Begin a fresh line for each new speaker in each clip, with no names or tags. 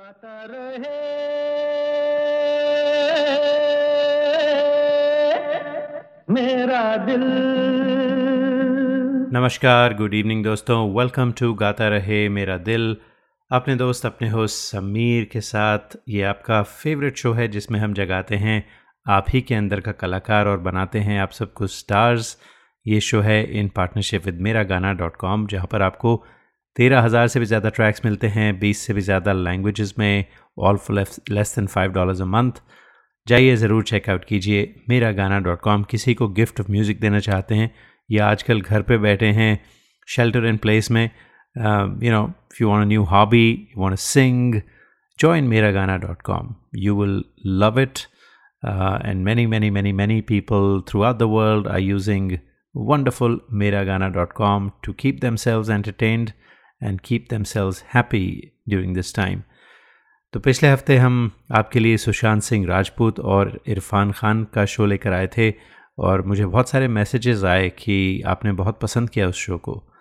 गाता रहे। मेरा दिल।
नमस्कार good evening दोस्तों। वेलकम टू गाता रहे मेरा दिल। अपने दोस्त, अपने होस्ट समीर के साथ ये आपका फेवरेट शो है जिसमें हम जगाते हैं आप ही के अंदर का कलाकार और बनाते हैं आप सबको स्टार्स ये शो है इन पार्टनरशिप विद मेरा गाना डॉट कॉम जहाँ पर आपको तेरह हज़ार से भी ज़्यादा ट्रैक्स मिलते हैं बीस से भी ज़्यादा लैंग्वेजेस में all for less than five dollars a month जाइए ज़रूर चेकआउट कीजिए। मेरा गाना डॉट कॉम किसी को गिफ्ट ऑफ़ म्यूज़िक देना चाहते हैं या आजकल घर पे बैठे हैं शेल्टर एंड प्लेस में you know you a new hobby you want sing join miragana.com you will love it uh, and many many many many people throughout the world are using wonderful miragana.com to keep themselves entertained and them themselves happy during this time तो पिछले हफ़्ते हम आपके लिए सुशांत सिंह राजपूत और इरफान खान का show लेकर आए थे और मुझे बहुत सारे मैसेजेस आए कि आपने बहुत पसंद किया उस शो को।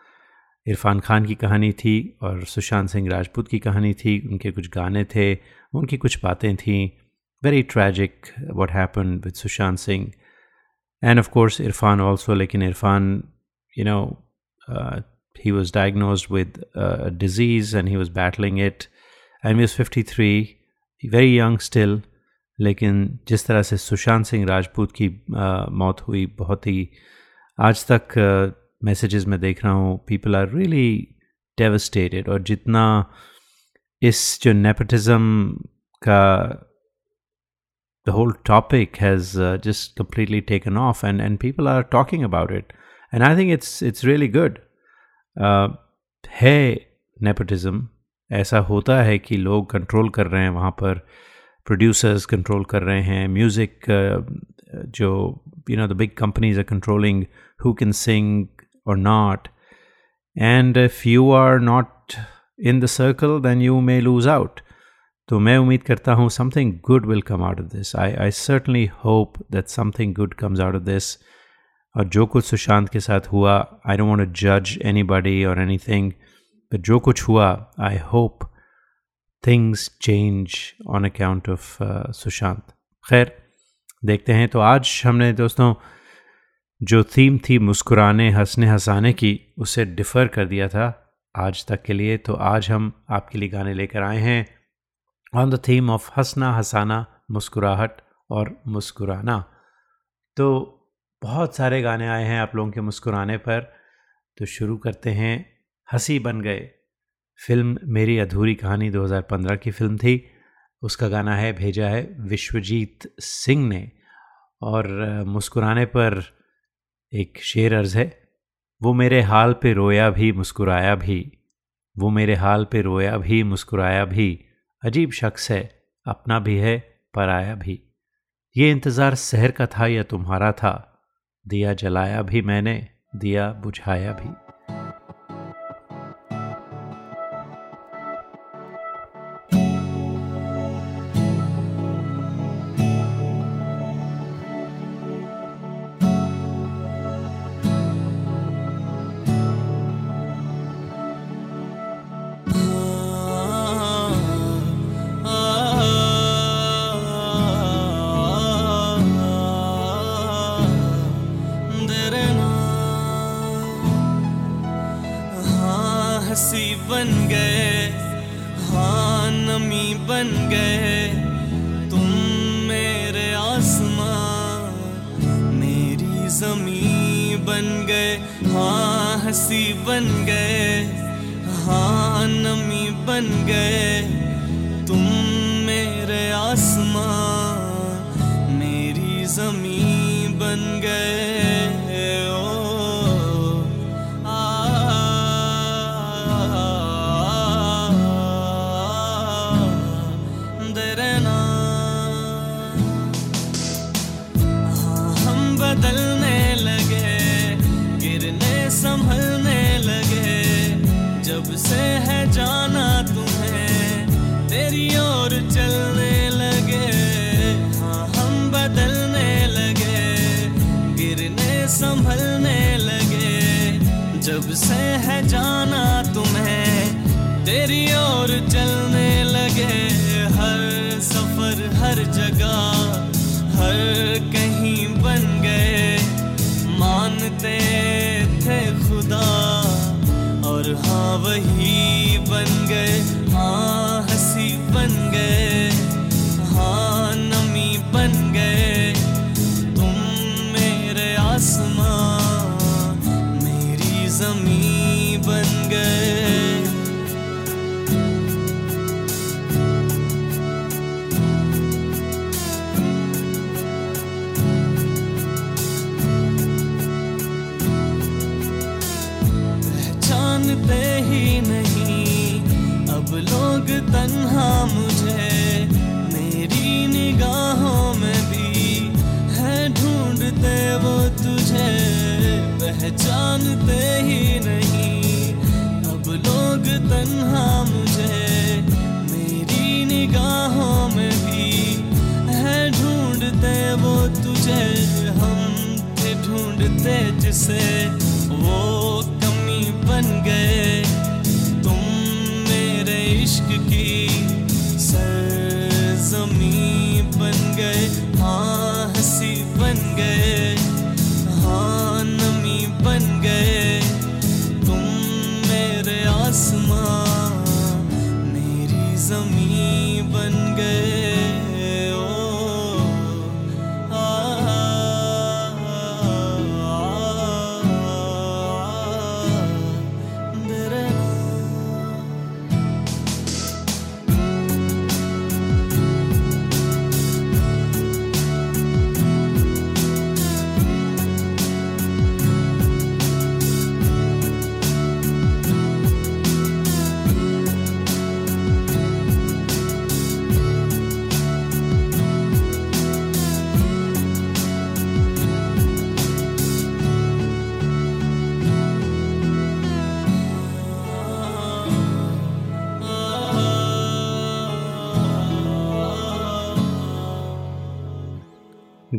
इरफान खान की कहानी थी और सुशांत सिंह राजपूत की कहानी थी। उनके कुछ गाने थे, उनकी कुछ बातें थीं। Very tragic what happen with Sushant Singh. And of course Irfan also लेकिन Irfan you know he was diagnosed with a disease and he was battling it and he was 53 very young still लेकिन जिस तरह से सुशांत सिंह राजपूत की मौत हुई बहुत ही आज तक मैसेजेस में देख रहा हूँ पीपल आर रियली डेवस्टेटेड और जितना इस जो नेपोटिज्म का the whole topic has uh, just completely taken off and and people are talking about it and i think it's it's really good uh, है नेपोटिज्म ऐसा होता है कि लोग कंट्रोल कर रहे हैं वहाँ पर प्रोड्यूसर्स कंट्रोल कर रहे हैं म्यूज़िक जो you know the big companies are controlling who can sing और not and if you are not in the circle then you may lose out तो मैं उम्मीद करता हूँ something good will come out of this I I certainly hope that something good comes out of this और जो कुछ सुशांत के साथ हुआ आई डोंट वांट टू जज एनी बडी और एनी थिंग जो कुछ हुआ I hope things change on account of Sushant. खैर, देखते हैं तो आज हमने दोस्तों, जो थीम थी मुस्कुराने, हंसने, हंसाने की, उसे डिफ़र कर दिया था आज तक के लिए। तो आज हम आपके लिए गाने लेकर आए हैं। ऑन द थीम ऑफ़ हंसना, हंसाना, मुस्कुराहट और मुस्कुराना। तो बहुत सारे गाने आए हैं आप लोगों के मुस्कुराने पर। तो शुरू करते हैं। हँसी बन गए। फ़िल्म मेरी अधूरी कहानी 2015 की फ़िल्म थी। उसका गाना है, भेजा है विश्वजीत सिंह ने। और मुस्कुराने पर एक शेर अर्ज़ है। वो मेरे हाल पे रोया भी, मुस्कुराया भी। वो मेरे हाल पे रोया भी, मुस्कुराया भी। अजीब शख्स है, अपना भी है, पराया भी। ये इंतज़ार शहर का था या तुम्हारा था? दिया जलाया भी मैंने दिया बुझाया भी।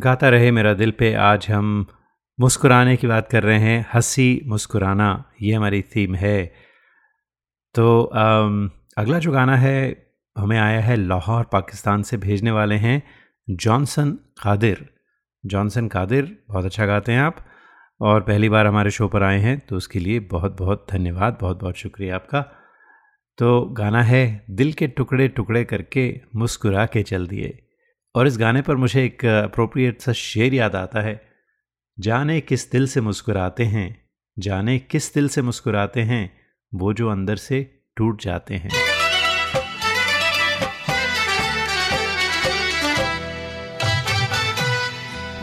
गाता रहे मेरा दिल पे आज हम मुस्कुराने की बात कर रहे हैं। हँसी मुस्कुराना ये हमारी थीम है। तो अम, अगला जो गाना है हमें आया है लाहौर पाकिस्तान से भेजने वाले हैं जॉनसन कादिर। जॉनसन कादिर बहुत अच्छा गाते हैं आप। और पहली बार हमारे शो पर आए हैं तो उसके लिए बहुत बहुत धन्यवाद बहुत बहुत शुक्रिया आपका। तो गाना है दिल के टुकड़े टुकड़े करके मुस्कुरा के चल दिए। और इस गाने पर मुझे एक अप्रोप्रिएट सा शेर याद आता है। जाने किस दिल से मुस्कुराते हैं, जाने किस दिल से मुस्कुराते हैं, वो जो अंदर से टूट जाते हैं।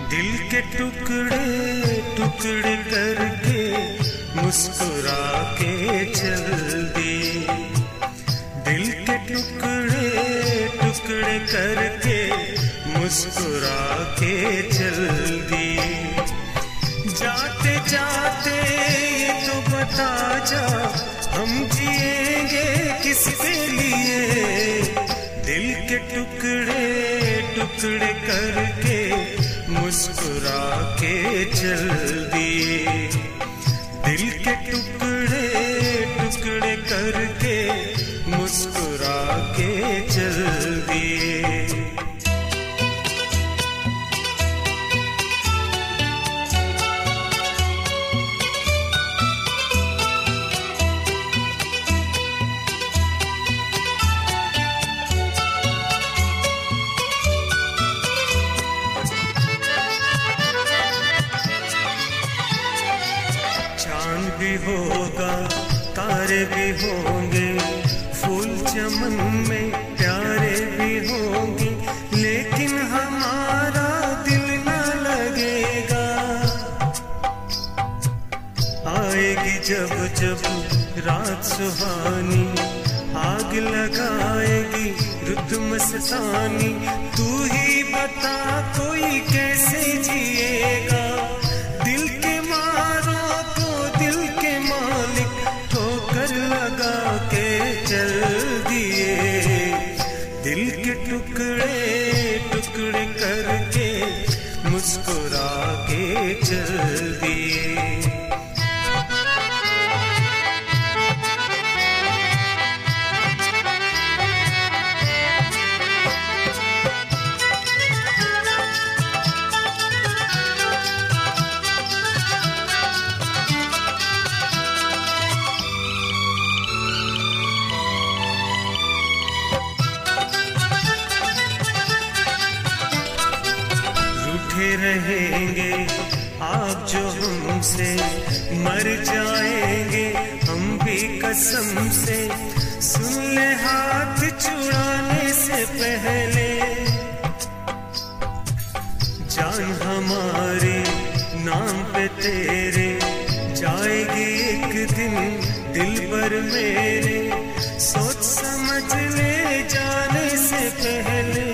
दिल के टुकड़े टुकड़े करके मुस्कुरा के चल दिए दिल के टुकड़े टुकड़े करके मुस्कुरा के चल दिए जाते जाते ये तो बता जा, हम जिएँगे किसके लिए? दिल के टुकड़े टुकड़े करके मुस्कुरा के चल दिए दिल के टुकड़े टुकड़े करके मुस्कुरा के चल दिए प्यारे भी लेकिन हमारा दिल न लगेगा। आएगी जब जब रात सुहानी, आग लगाएगी मस्तानी। तू ही बता कोई कैसे जिएगा
जाएगी एक दिन दिल पर मेरे। सोच समझ ले जाने से पहले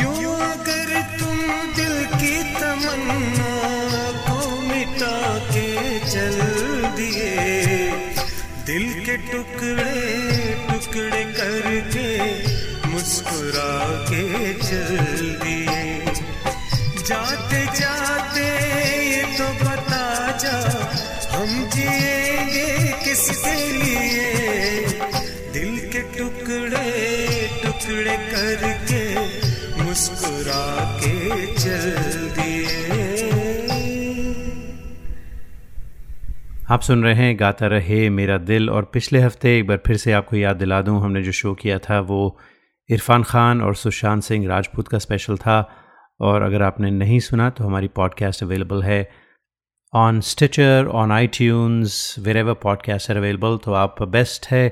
यूँ अगर तुम दिल की तमन्ना को मिटा के चल दिए। दिल के टुकड़े टुकड़े करके मुस्कुरा के चल जिएँगे लिए? दिल के टुकड़े टुकड़े करके मुस्कुरा के चल
आप सुन रहे हैं, गाता रहे मेरा दिल और पिछले हफ़्ते एक बार फिर से आपको याद दिला दूँ, हमने जो शो किया था वो इरफान खान और सुशांत सिंह राजपूत का स्पेशल था। और अगर आपने नहीं सुना तो हमारी पॉडकास्ट अवेलेबल है on stitcher on iTunes wherever podcast are available तो आप बेस्ट है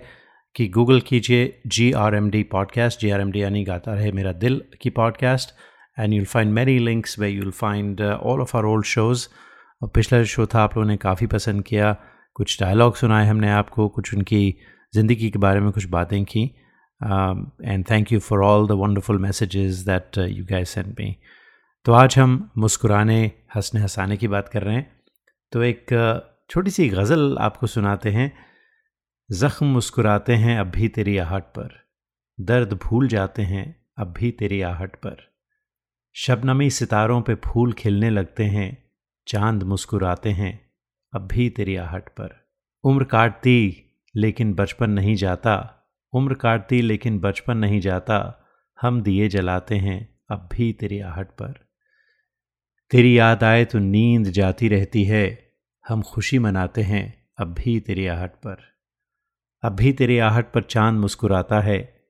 कि गूगल कीजिए G R M D podcast G R M D यानी गाता रहे मेरा दिल की podcast and you'll find many links where you'll find all of our old shows पिछला show था आप लोगों ने काफ़ी पसंद किया। कुछ डायलॉग सुनाए हमने आपको, कुछ उनकी ज़िंदगी के बारे में कुछ बातें की। And thank you for all the wonderful messages that you guys send me तो आज हम मुस्कुराने, हंसने, हंसाने की बात कर रहे हैं। तो एक छोटी सी गज़ल आपको सुनाते हैं। ज़ख्म मुस्कुराते हैं अब भी तेरी आहट पर। दर्द भूल जाते हैं अब भी तेरी आहट पर। शबनमी सितारों पे फूल खिलने लगते हैं, चाँद मुस्कुराते हैं अब भी तेरी आहट पर। उम्र काटती लेकिन बचपन नहीं जाता। उम्र काटती लेकिन बचपन नहीं जाता। हम दिए जलाते हैं अब भी तेरी आहट पर। तेरी याद आए तो नींद जाती रहती है। हम खुशी मनाते हैं अब भी तेरी आहट पर। अब भी तेरी आहट पर चाँद मुस्कुराता है।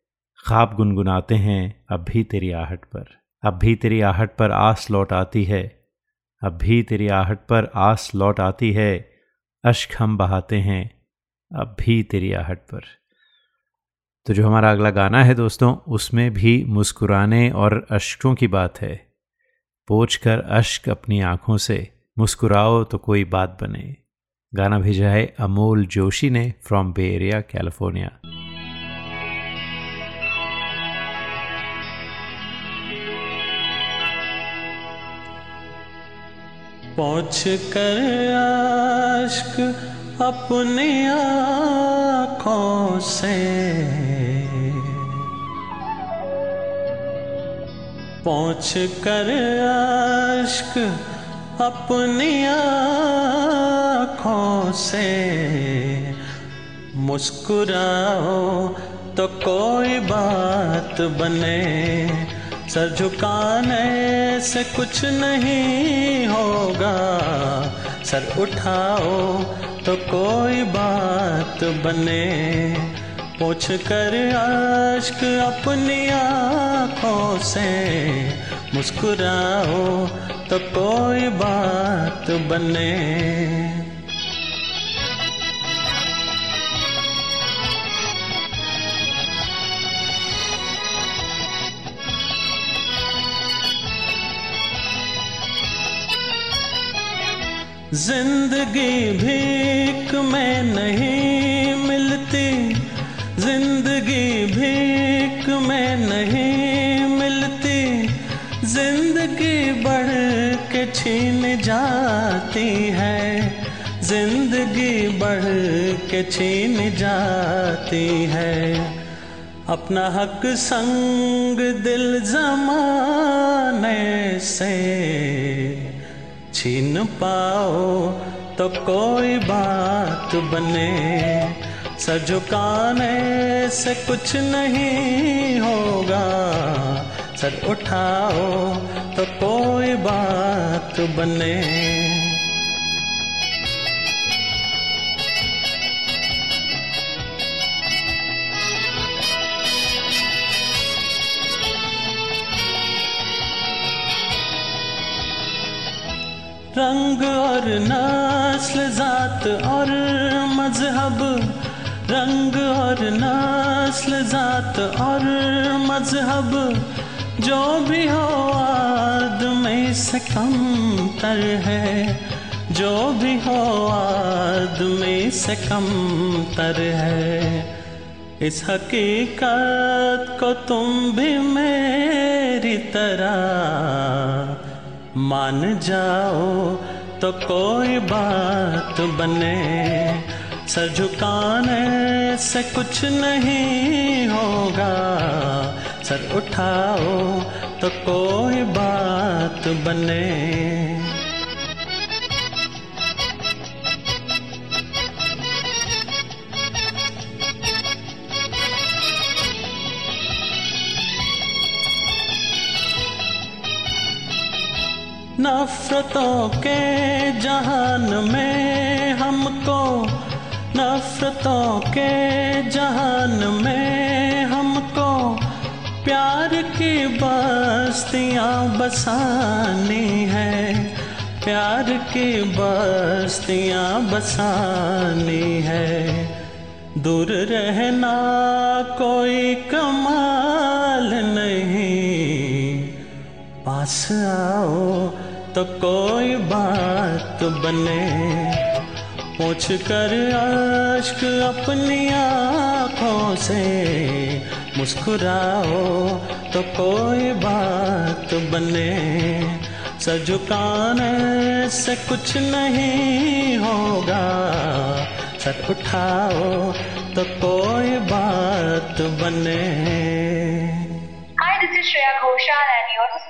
ख्वाब गुनगुनाते हैं अब भी तेरी आहट पर। अब भी तेरी आहट पर आस लौट आती है। अब भी तेरी आहट पर आस लौट आती है। अश्क हम बहाते हैं अब भी तेरी आहट पर। तो जो हमारा अगला गाना है दोस्तों, उसमें भी मुस्कुराने और अश्कों की बात है। पोछ कर अश्क अपनी आँखों से, मुस्कुराओ तो कोई बात बने। गाना भेजा है अमोल जोशी ने फ्रॉम बे एरिया कैलिफ़ोर्निया
पहुँच कर अश्क अपनी आँखों से। पहुँच कर अश्क अपनी आँखों से। मुस्कुराओ तो कोई बात बने। सर झुकाने से कुछ नहीं होगा। सर उठाओ तो कोई बात बने। पूछ कर आश्क अपनी आँखों से मुस्कुराओ तो कोई बात बने। ज़िंदगी भीख में नहीं मिलती बढ़ के छीन जाती है। अपना हक संग दिल जमाने से छीन पाओ तो कोई बात बने। सजुकाने से कुछ नहीं होगा। सर उठाओ तो कोई बात बने। रंग और नस्ल, जात और मज़हब। रंग और नस्ल, जात और मज़हब। जो भी हो आदमी से कम तर है। जो भी हो आदमी से कम तर है। इस हकीकत को तुम भी मेरी तरह मान जाओ तो कोई बात बने। सर झुकाने से कुछ नहीं होगा। सर उठाओ तो कोई बात बने। नफरतों के जहान में हमको, नफरतों के जहान में हमको, प्यार की बस्तियाँ बसानी है, प्यार की बस्तियाँ बसानी है। दूर रहना कोई कमाल नहीं, पास आओ तो कोई बात बने। पूछ कर आश्क अपनी आँखों से मुस्कुराओ तो कोई बात बने। सर झुकाने से कुछ नहीं होगा। सर उठाओ तो कोई बात बने।
Hi, this is Shreya Ghoshal and you're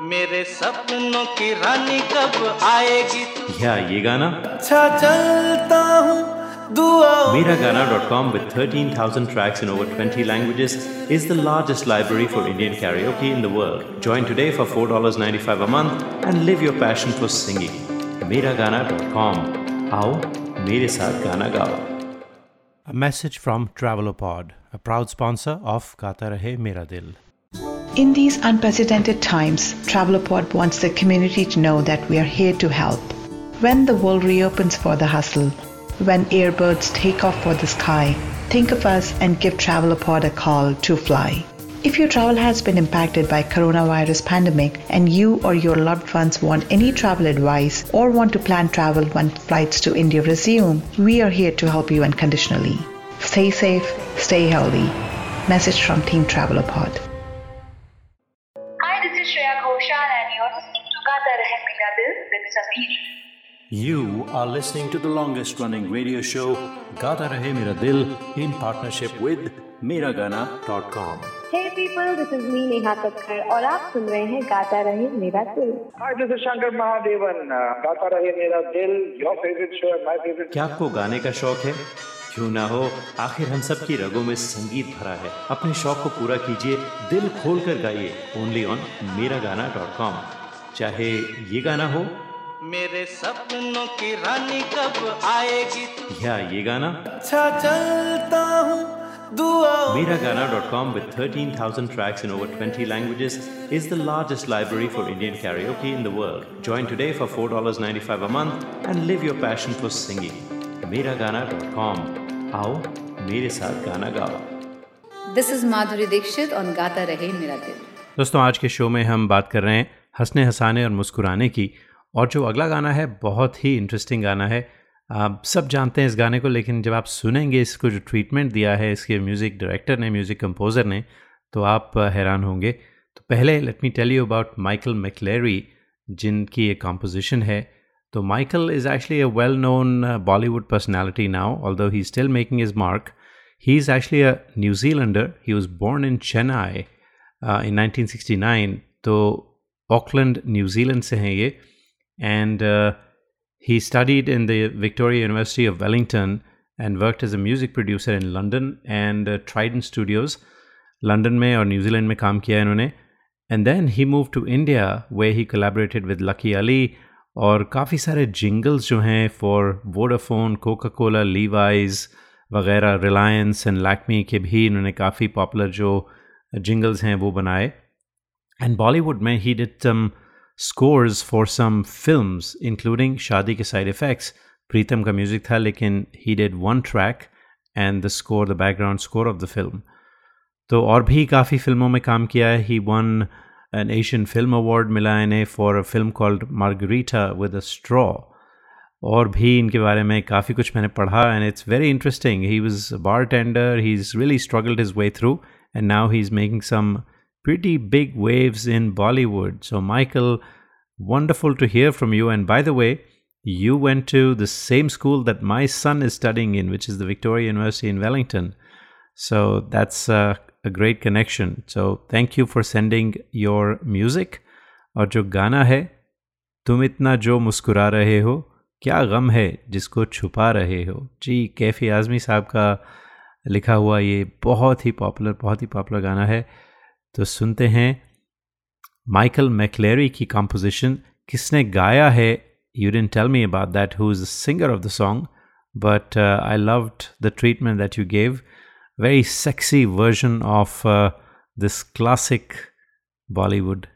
मेरे सपनों की रानी कब आएगी तू
या ये गाना
अच्छा चलता हूँ
Miragana.com with 13,000 tracks in over 20 languages is the largest library for Indian karaoke in the world. Join today for $4.95 a month and live your passion for singing. Miragana.com. आओ मेरे साथ गाना गाओ A message from Travelopod, a proud sponsor of Gata Rahe Mera Dil.
In these unprecedented times, Travelopod wants the community to know that we are here to help. When the world reopens for the hustle, when airbirds take off for the sky, think of us and give Travelopod a call to fly. If your travel has been impacted by coronavirus pandemic and you or your loved ones want any travel advice or want to plan travel when flights to India resume, we are here to help you unconditionally. Stay safe, stay healthy. Message from Team Travelopod.
Hi,
You are listening to the longest running radio show Gata Rahe Mera Dil in partnership with Miragana.com.
Hey people, this is me Neha Kakkar और आप सुन रहे हैं गाता रहे मेरा दिल
Hi, this is Shankar Mahadevan. Uh, Gata Rahe Mera Dil, your favorite show and my favorite.
क्या आपको गाने का शौक है क्यों ना हो आखिर हम सब की रगों में संगीत भरा है अपने शौक को पूरा कीजिए दिल खोल कर गाइए ओनली ऑन मेरा गाना डॉट कॉम चाहे ये गाना हो
मेरे सपनों की रानी कब आएगी
क्या ये गाना
अच्छा चलता हूँ
Miragana.com with 13,000 tracks in over 20 languages is the largest library for Indian karaoke in the world. Join today for $4.95 a month and live your passion for singing. Miragana.com. आओ मेरे साथ गाना गाओ
दिस इज़ माधुरी दीक्षित और गाता रहे मेरा दिल
दोस्तों आज के शो में हम बात कर रहे हैं हंसने हंसाने और मुस्कुराने की और जो अगला गाना है, बहुत ही इंटरेस्टिंग गाना है। आप सब जानते हैं इस गाने को, लेकिन जब आप सुनेंगे इसको, जो ट्रीटमेंट दिया है, इसके म्यूज़िक डायरेक्टर ने म्यूज़िक कंपोज़र ने तो आप हैरान होंगे। तो पहले let me tell you about Michael McCleary जिनकी ये कॉम्पोजिशन है। तो Michael is actually a well known Bollywood personality now although he still making his mark he is actually a New Zealander he was born in Chennai in 1969 तो Auckland New Zealand से हैं ये। And He studied in the Victoria University of Wellington and worked as a music producer in London and uh, Trident Studios. London में और New Zealand में काम किया इन्होंने and then he move to India where he collaborated with Lucky Ali और काफ़ी सारे jingles जो हैं for Vodafone Coca Cola Levi's वगैरह रिलायंस एंड लैक्मी के भी इन्होंने काफ़ी पॉपुलर जो जिंगल्स हैं वो बनाए एंड बॉलीवुड में he did some scores for some films, including Shadi Ke Side Effects. Pritam का म्यूज़िक था लेकिन he did one track and the score, the background score of the film. तो और भी काफ़ी फ़िल्मों में काम किया है he won an Asian Film Award मिला इन्हें for a film called Margarita with a Straw. और भी इनके बारे में काफ़ी कुछ मैंने पढ़ा and it's very interesting. He was a bartender, he's really struggled his way through and now he's making some pretty big waves in Bollywood. So, Michael, wonderful to hear from you. And by the way, you went to the same school that my son is studying in, which is the Victoria University in Wellington. So, that's uh, a great connection. So, thank you for sending your music. और जो गाना है तुम इतना जो मुस्कुरा रहे हो क्या गम है जिसको छुपा रहे हो जी कैफ़ी आज़मी साहब का लिखा हुआ ये बहुत ही पॉपुलर बहुत ही पॉपुलर गाना है तो सुनते हैं माइकल मैकलेरी की कंपोजिशन किसने गाया है? You didn't tell me about that who is the singer of the song but I loved the treatment that you gave very sexy version of uh, this classic Bollywood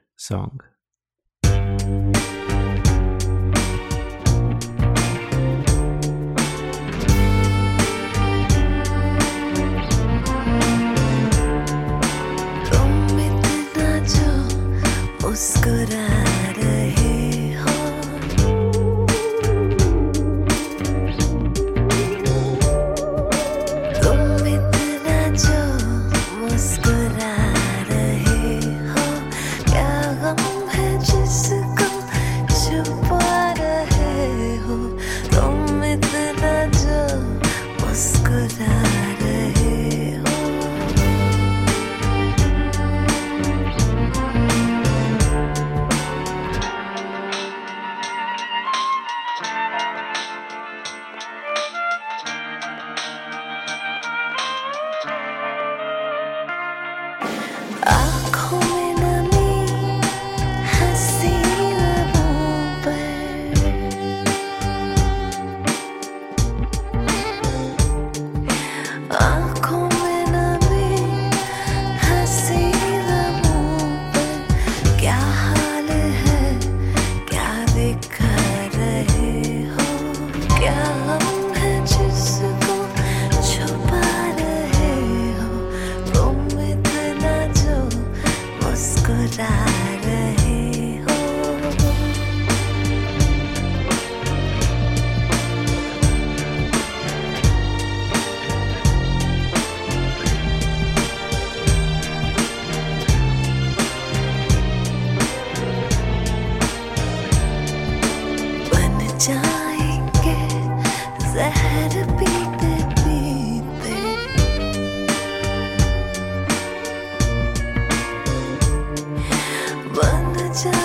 我的
家。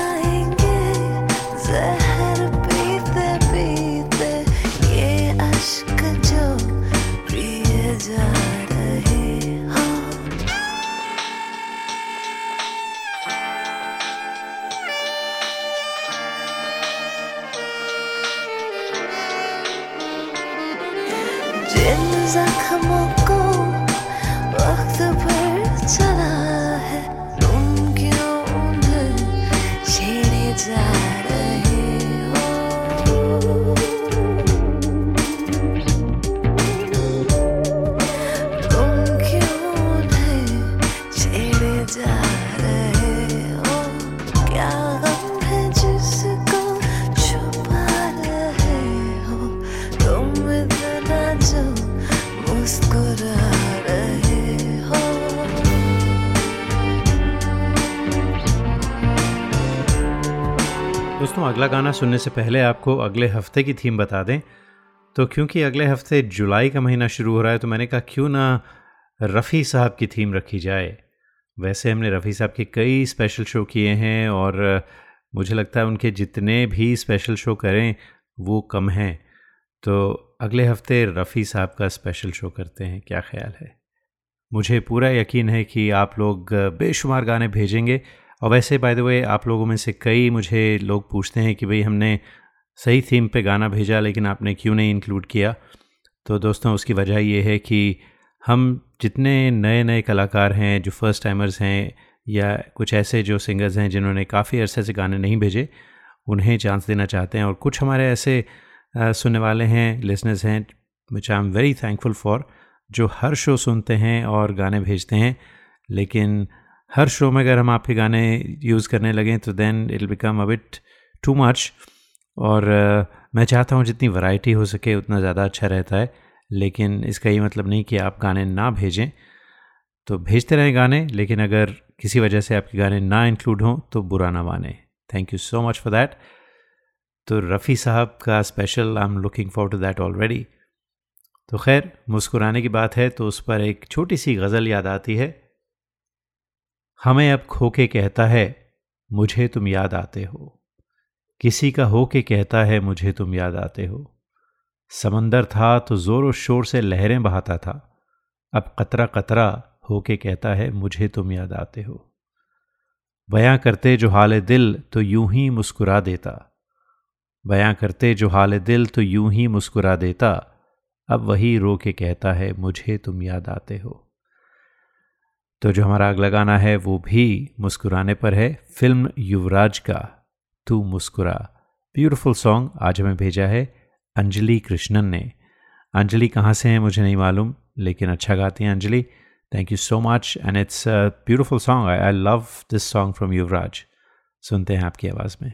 अगला गाना सुनने से पहले आपको अगले हफ़्ते की थीम बता दें। तो क्योंकि अगले हफ़्ते जुलाई का महीना शुरू हो रहा है तो मैंने कहा क्यों ना रफ़ी साहब की थीम रखी जाए। वैसे हमने रफ़ी साहब के कई स्पेशल शो किए हैं और मुझे लगता है उनके जितने भी स्पेशल शो करें, वो कम हैं। तो अगले हफ़्ते रफ़ी साहब का स्पेशल शो करते हैं, क्या ख्याल है? मुझे पूरा यकीन है कि आप लोग बेशुमार गाने भेजेंगे। और वैसे बाय द वे आप लोगों में से कई मुझे लोग पूछते हैं कि भाई हमने सही थीम पे गाना भेजा, लेकिन आपने क्यों नहीं इंक्लूड किया? तो दोस्तों, उसकी वजह ये है कि हम जितने नए नए कलाकार हैं, जो फ़र्स्ट टाइमर्स हैं, या कुछ ऐसे जो सिंगर्स हैं, जिन्होंने काफ़ी अरसे से गाने नहीं भेजे, उन्हें चांस देना चाहते हैं। और कुछ हमारे ऐसे सुनने वाले हैं लिसनर्स हैं which I am very thankful for जो हर शो सुनते हैं और गाने भेजते हैं, लेकिन हर शो में अगर हम आपके गाने यूज़ करने लगें तो then it become a bit too much और मैं चाहता हूँ जितनी वैरायटी हो सके, उतना ज़्यादा अच्छा रहता है। लेकिन इसका ये मतलब नहीं कि आप गाने ना भेजें। तो भेजते रहें गाने, लेकिन अगर किसी वजह से आपके गाने ना इंक्लूड हों तो बुरा ना माने। Thank you so much for that तो रफ़ी साहब का special I am looking for to that already तो खैर, मुस्कुराने की बात है तो उस पर एक छोटी सी गज़ल याद आती है। हमें अब खो के कहता है, मुझे तुम याद आते हो। किसी का हो के कहता है, मुझे तुम याद आते हो। समंदर था तो ज़ोर शोर से लहरें बहाता था। अब कतरा कतरा हो के कहता है, मुझे तुम याद आते हो। बयां करते जो हाल दिल तो यूँ ही मुस्कुरा देता। बयां करते जो हाल दिल तो यूँ ही मुस्कुरा देता। अब वही रो के कहता है, मुझे तुम याद आते हो। तो जो हमारा अगला गाना है, वो भी मुस्कुराने पर है। फ़िल्म युवराज का, तू मुस्कुरा। ब्यूटीफुल सॉन्ग आज हमें भेजा है अंजलि कृष्णन ने। अंजलि कहाँ से हैं, मुझे नहीं मालूम, लेकिन अच्छा गाती हैं Anjali. Thank you so much and it's a beautiful song I I love this song from Yuvraaj. सुनते हैं आपकी आवाज़ में।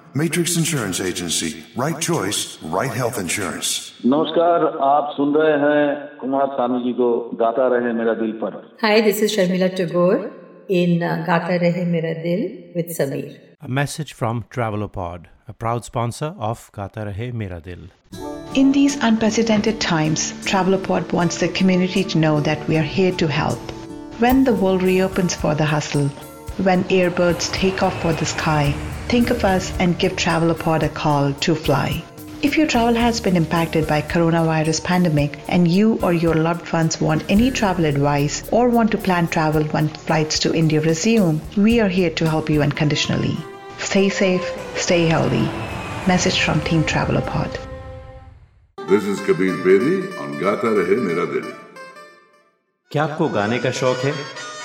Matrix Insurance Agency. Right choice, right health insurance.
नमस्कार आप सुन रहे हैं कुमार सानू जी को गाता रहे मेरा दिल पर
Hi, this is Sharmila Tagore in uh, Gata Rahe Mera Dil with Sameer.
A message from Travelopod, a proud sponsor of Gata Rahe Mera Dil.
In these unprecedented times, Travelopod wants the community to know that we are here to help. When the world reopens for the hustle, when airbirds take off for the sky, think of us and give Travelopod a call to fly. If your travel has been impacted by coronavirus pandemic and you or your loved ones want any travel advice or want to plan travel when flights to India resume, we are here to help you unconditionally. Stay safe, stay healthy. Message from Team Travelopod.
This is Kabir Bedi on Gata Rahe Mera Dil.
क्या आपको गाने का शौक है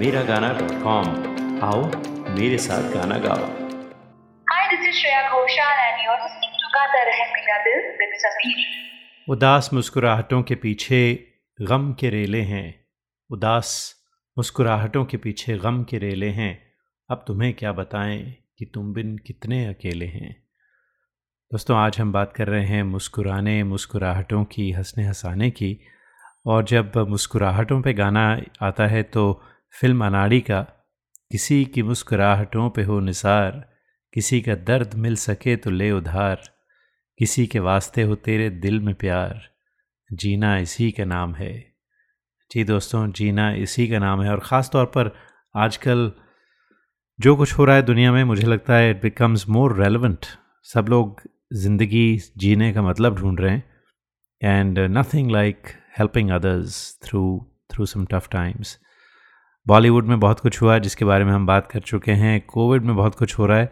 आओ मेरे साथ गाना गाओ।
Hi, this is Shreya Ghoshal and you're listening to Gata Rahe Mera Dil with Sameer.
उदास मुस्कुराहटों के पीछे गम के रेले हैं। उदास मुस्कुराहटों के पीछे गम के रेले हैं। अब तुम्हें क्या बताएँ कि तुम बिन कितने अकेले हैं। दोस्तों आज हम बात कर रहे हैं मुस्कुराने मुस्कुराहटों की हंसने हंसाने की। और जब मुस्कुराहटों पे गाना आता है तो फ़िल्म अनाड़ी का, किसी की मुस्कुराहटों पे हो निसार, किसी का दर्द मिल सके तो ले उधार, किसी के वास्ते हो तेरे दिल में प्यार। जीना इसी का नाम है। जी दोस्तों, जीना इसी का नाम है और ख़ास तौर पर आजकल जो कुछ हो रहा है दुनिया में, मुझे लगता है इट बिकम्स मोर रेलिवेंट सब लोग ज़िंदगी जीने का मतलब ढूंढ रहे हैं। And nothing like helping others through through some tough times Bollywood में बहुत कुछ हुआ है, जिसके बारे में हम बात कर चुके हैं। कोविड में बहुत कुछ हो रहा है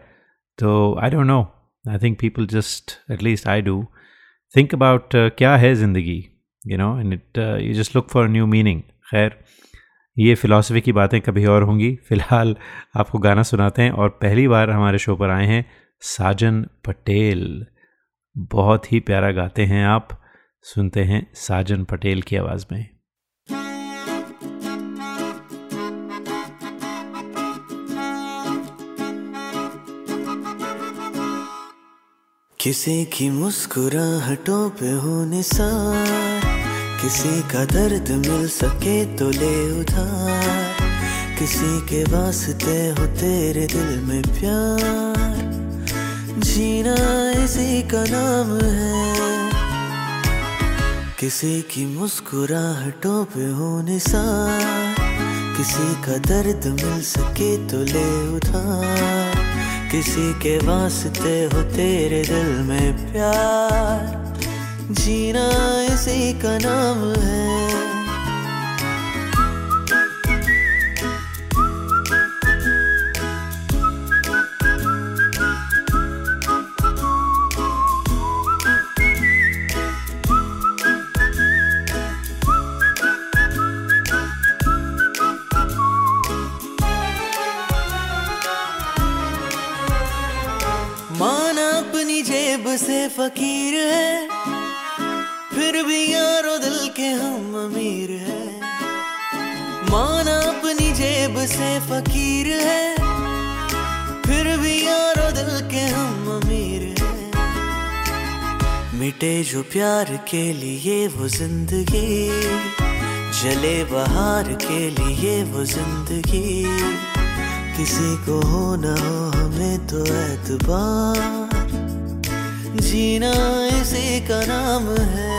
तो I don't know I think people just at least I do think about क्या है ज़िंदगी you know and it you just look for new meaning खैर, ये फ़िलासफ़ी की बातें कभी और होंगी। फ़िलहाल आपको गाना सुनाते हैं और पहली बार हमारे शो पर आए हैं साजन पटेल। बहुत ही प्यारा गाते हैं आप। सुनते हैं साजन पटेल की आवाज़ में।
किसी की मुस्कुराहटों पे हो निसार। किसी का दर्द मिल सके तो ले उधार। किसी के वास्ते हो तेरे दिल में प्यार। जीना इसी का नाम है। किसी की मुस्कुराहटों पे हो निसार। किसी का दर्द मिल सके तो ले उधार। किसी के वास्ते हो तेरे दिल में प्यार। जीना इसी का नाम है। मिटे जो प्यार के लिए वो ज़िंदगी, जले बहार के लिए वो ज़िंदगी। किसी को हो न हो हमें तो एतबार, जीना इसी का नाम है।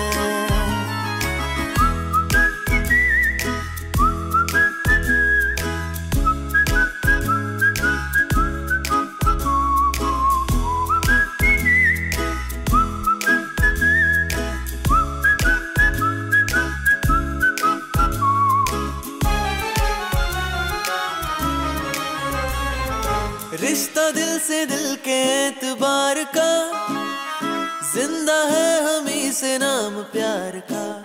से दिल के एतबार का। ज़िंदा है हम ही से नाम प्यार का।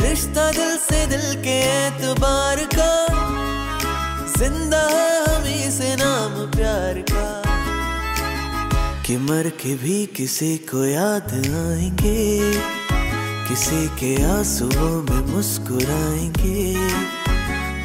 रिश्ता दिल से दिल के एतबार का। ज़िंदा है हम ही से नाम प्यार का। कि मर के भी किसी को याद आएँगे, किसी के आंसुओं में मुस्कुराएँगे।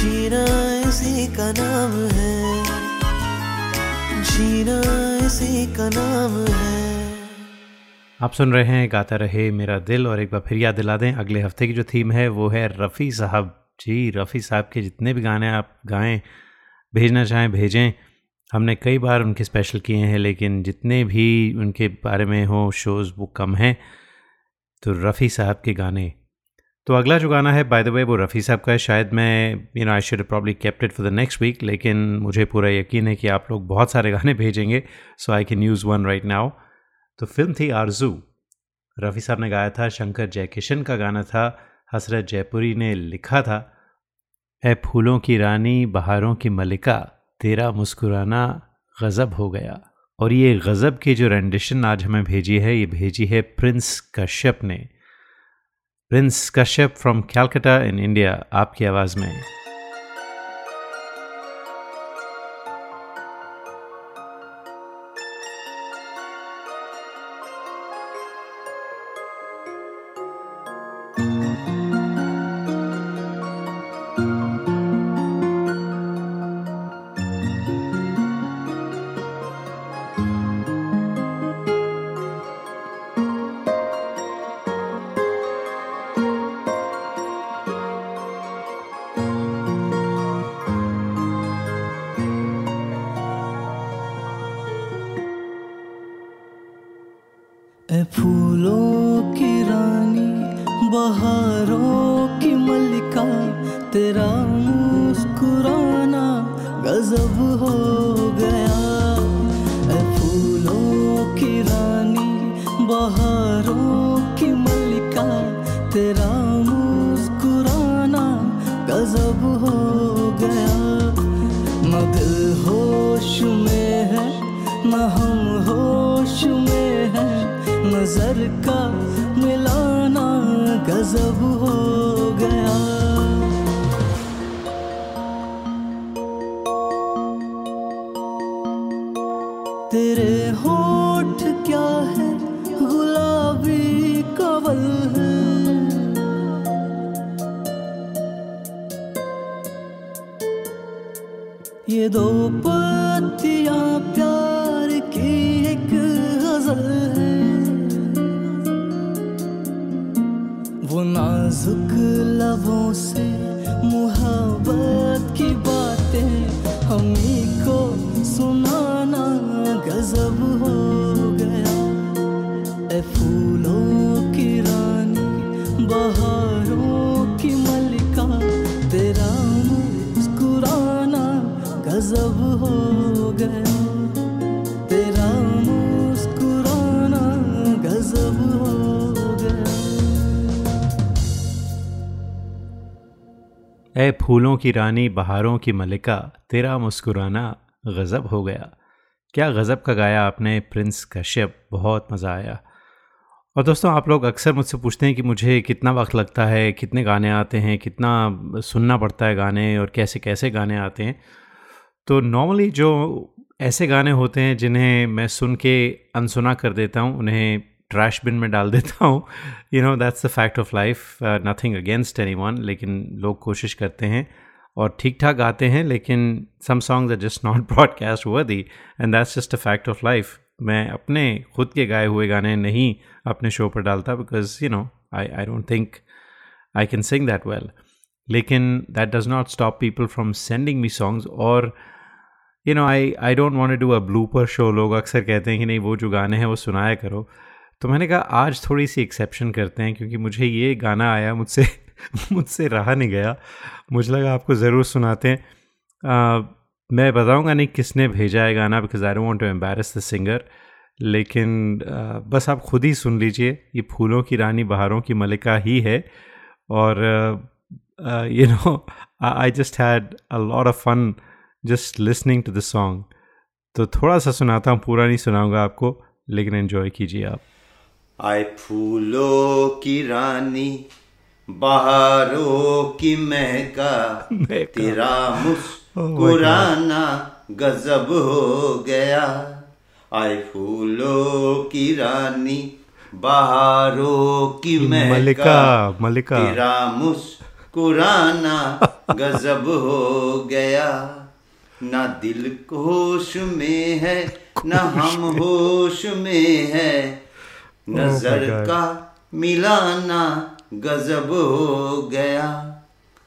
जीना इसी का नाम है। जीना इसी का नाम है।
आप सुन रहे हैं, गाता रहे मेरा दिल और एक बार फिर याद दिला दें, अगले हफ़्ते की जो थीम है, वो है रफ़ी साहब। जी, रफ़ी साहब के जितने भी गाने आप गाएँ, भेजना चाहें, भेजें। हमने कई बार उनके स्पेशल किए हैं, लेकिन जितने भी उनके बारे में हो शोज़ वो कम हैं। तो रफ़ी साहब के गाने तो अगला जो गाना है बाय द वे वो रफ़ी साहब का है। शायद मैं you know I should probably kept it for the next week लेकिन मुझे पूरा यकीन है कि आप लोग बहुत सारे गाने भेजेंगे so I can use one right now तो फ़िल्म थी आरज़ू। रफ़ी साहब ने गाया था, शंकर जयकिशन का गाना था, हसरत जयपुरी ने लिखा था। ए फूलों की रानी, बहारों की मलिका, तेरा मुस्कुराना गज़ब हो गया। और ये गज़ब की जो रेंडिशन आज हमें भेजी है, ये भेजी है प्रिंस कश्यप ने। Prince Kashyap from Calcutta in India आपकी आवाज़ में
ए फूलों की रानी, बहारों की मलिका तेरा मुस्कुराना गज़ब हो गया। क्या गज़ब का गाया
आपने, प्रिंस कश्यप, बहुत मज़ा आया। और दोस्तों, आप लोग अक्सर मुझसे पूछते हैं कि मुझे कितना वक्त लगता है, कितने गाने आते हैं, कितना सुनना पड़ता है गाने और कैसे कैसे गाने आते हैं। तो नॉर्मली जो ऐसे गाने होते हैं जिन्हें मैं सुन के अनसुना कर देता हूँ, उन्हें ट्रैश बिन में डाल देता हूँ। You know that's the fact of life nothing against anyone लेकिन लोग कोशिश करते हैं और ठीक ठाक गाते हैं, लेकिन some songs are just not broadcast हुआ दी and that's just a fact of life मैं अपने खुद के गाए हुए गाने नहीं अपने शो पर डालता because you know I I don't think I can sing that well लेकिन that does not stop people from sending me songs और you know I I don't want do a blooper show लोग अक्सर कहते हैं कि नहीं, वो जो गाने हैं, वो सुनाया करो। तो मैंने कहा आज थोड़ी सी एक्सेप्शन करते हैं क्योंकि मुझे ये गाना आया मुझसे मुझसे रहा नहीं गया। मुझे लगा आपको ज़रूर सुनाते हैं। आ, मैं बताऊँगा नहीं किसने भेजा है गाना because I don't to embarrass the singer लेकिन आ, बस आप खुद ही सुन लीजिए ये फूलों की रानी बहारों की मलिका ही है। और you know I just had a lot of fun just listening to the song तो थोड़ा सा सुनाता हूँ पूरा नहीं सुनाऊँगा आपको लेकिन एंजॉय कीजिए आप।
आए फूलों की रानी बहारों की महका। तेरा मुस्कुराना गजब हो गया। आए फूलों की रानी बहारों की महका।
मलिका मलिका
तेरा मुस्कुराना गजब हो गया। ना दिल होश में है ना हम होश में है। नज़र
God.
का मिलाना गजब हो गया।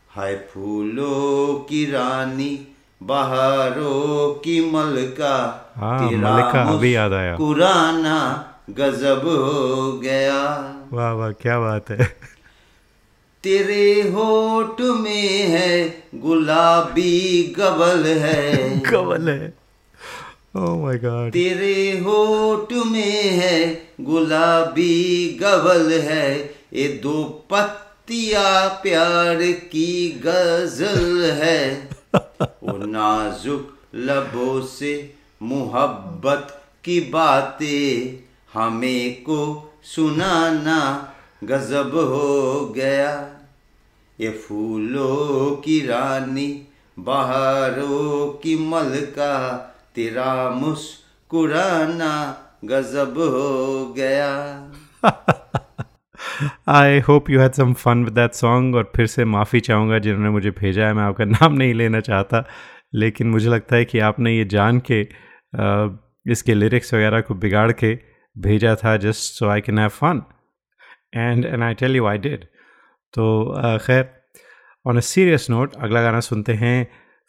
हाय फूलों की रानी बहारों की मलका
हाँ, मलिका, अभी याद आया।
कुराना गजब हो गया।
वाह वाह क्या बात है।
तेरे होठ में है गुलाबी गबल है।
गबल है। ओह माय गॉड
तेरे होठ में है गुलाबी गवल है ये दो पत्तिया प्यार की गज़ल है। वो नाजुक लबों से मोहब्बत की बातें हमें को सुनाना गजब हो गया। ये फूलों की रानी बहारों की मलका तेरा मुस्कुराना गजब हो गया।
I hope you had some fun with that song और फिर से माफ़ी चाहूँगा जिन्होंने मुझे भेजा है। मैं आपका नाम नहीं लेना चाहता, लेकिन मुझे लगता है कि आपने ये जान के इसके लिरिक्स वगैरह को बिगाड़ के भेजा था just so I can have fun and and I tell you I did तो खैर ऑन अ सीरियस नोट अगला गाना सुनते हैं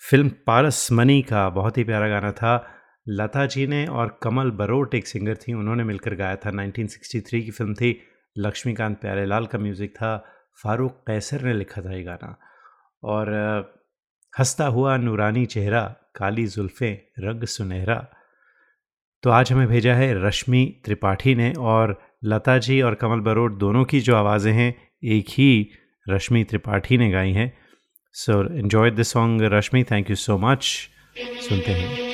फ़िल्म पारस मनी का बहुत ही प्यारा गाना था। लता जी ने और कमल बरोट एक सिंगर थी, उन्होंने मिलकर गाया था। 1963 की फ़िल्म थी, लक्ष्मीकांत प्यारेलाल का म्यूज़िक था। फारूक कैसर ने लिखा था ये गाना। और हंसता हुआ नूरानी चेहरा, काली जुल्फ़ें, रंग सुनहरा। तो आज हमें भेजा है रश्मि त्रिपाठी ने और लता जी और कमल बरोट दोनों की जो आवाज़ें हैं, एक ही रश्मि त्रिपाठी ने गाई हैं।
So enjoyed the song, Rashmi. Thank you so much. Sunte
hain.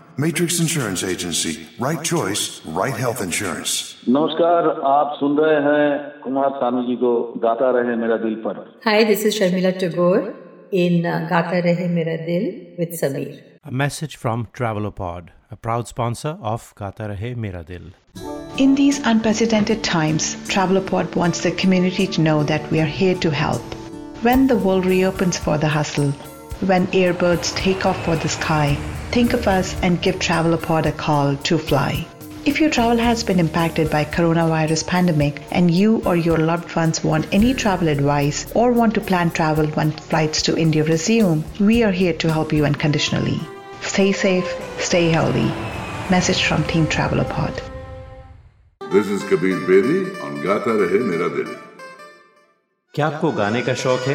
Matrix Insurance Agency. Right choice, right health insurance.
नमस्कार आप सुन रहे हैं कुमार सानू जी को गाता रहे मेरा दिल पर
Hi, this is Sharmila Tagore in uh, Gata Rahe Mera Dil with Sameer.
A message from Travelopod, a proud sponsor of Gata Rahe Mera Dil.
In these unprecedented times, Travelopod wants the community to know that we are here to help. When the world reopens for the hustle, when airbirds take off for the sky, think of us and give Travelopod a call to fly. If your travel has been impacted by coronavirus pandemic and you or your loved ones want any travel advice or want to plan travel when flights to India resume, we are here to help you unconditionally. Stay safe, stay healthy. Message from Team Travelopod.
This is Kabir Bedi on Gata Rahe Mera Dil.
क्या आपको गाने का शौक है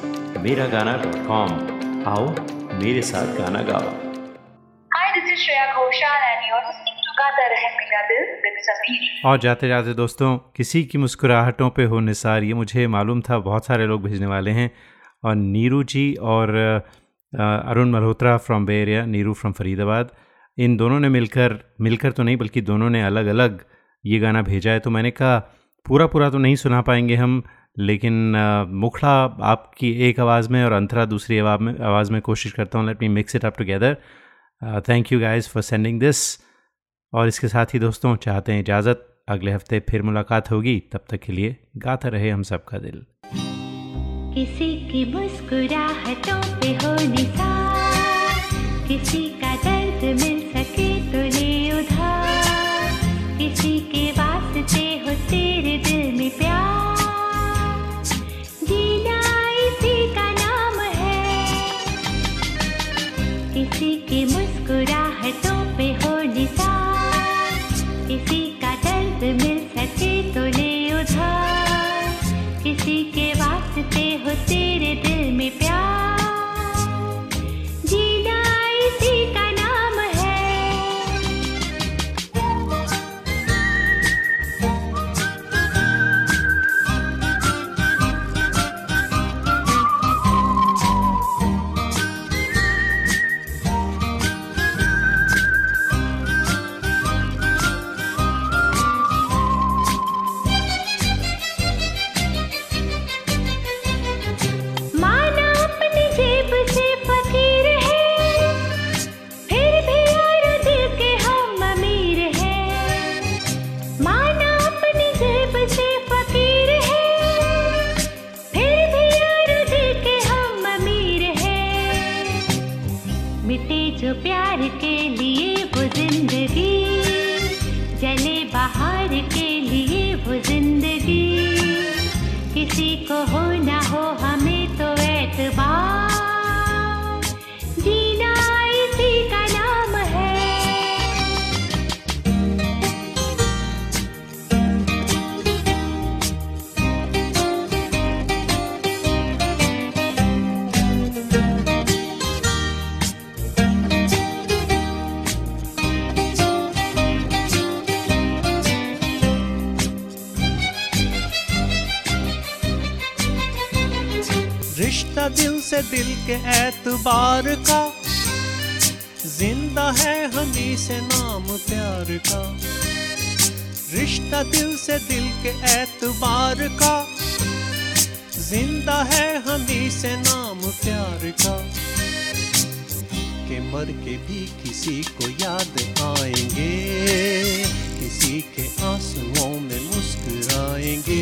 मेरा गाना dot com. आओ मेरे साथ गाना गाओ. और जाते जाते दोस्तों किसी की मुस्कुराहटों पे हो निसार ये मुझे मालूम था बहुत सारे लोग भेजने वाले हैं। और नीरू जी और Arun Malhotra from bay area Neeru from Faridabad इन दोनों ने मिलकर मिलकर तो नहीं बल्कि दोनों ने अलग अलग ये गाना भेजा है। तो मैंने कहा पूरा पूरा तो नहीं सुना पाएँगे हम लेकिन मुखड़ा आपकी एक आवाज़ में और अंतरा दूसरी आवाज़ में आवाज़ में कोशिश करता हूँ let me mix it up together thank you guys for sending this और इसके साथ ही दोस्तों, चाहते हैं इजाज़त, अगले हफ़्ते फिर मुलाकात होगी, तब तक के लिए गाता रहे हम सबका दिल।
किसी की मुस्कुराहटों पे हो निसार, किसी का दर्द
रिश्ता दिल से दिल के एतबार का। ज़िंदा है हमी से नाम प्यार का। रिश्ता दिल से दिल के एतबार का। ज़िंदा है हमी से नाम प्यार का। के मर के भी किसी को याद आएँगे, किसी के आंसुओं में मुस्कुराएँगे।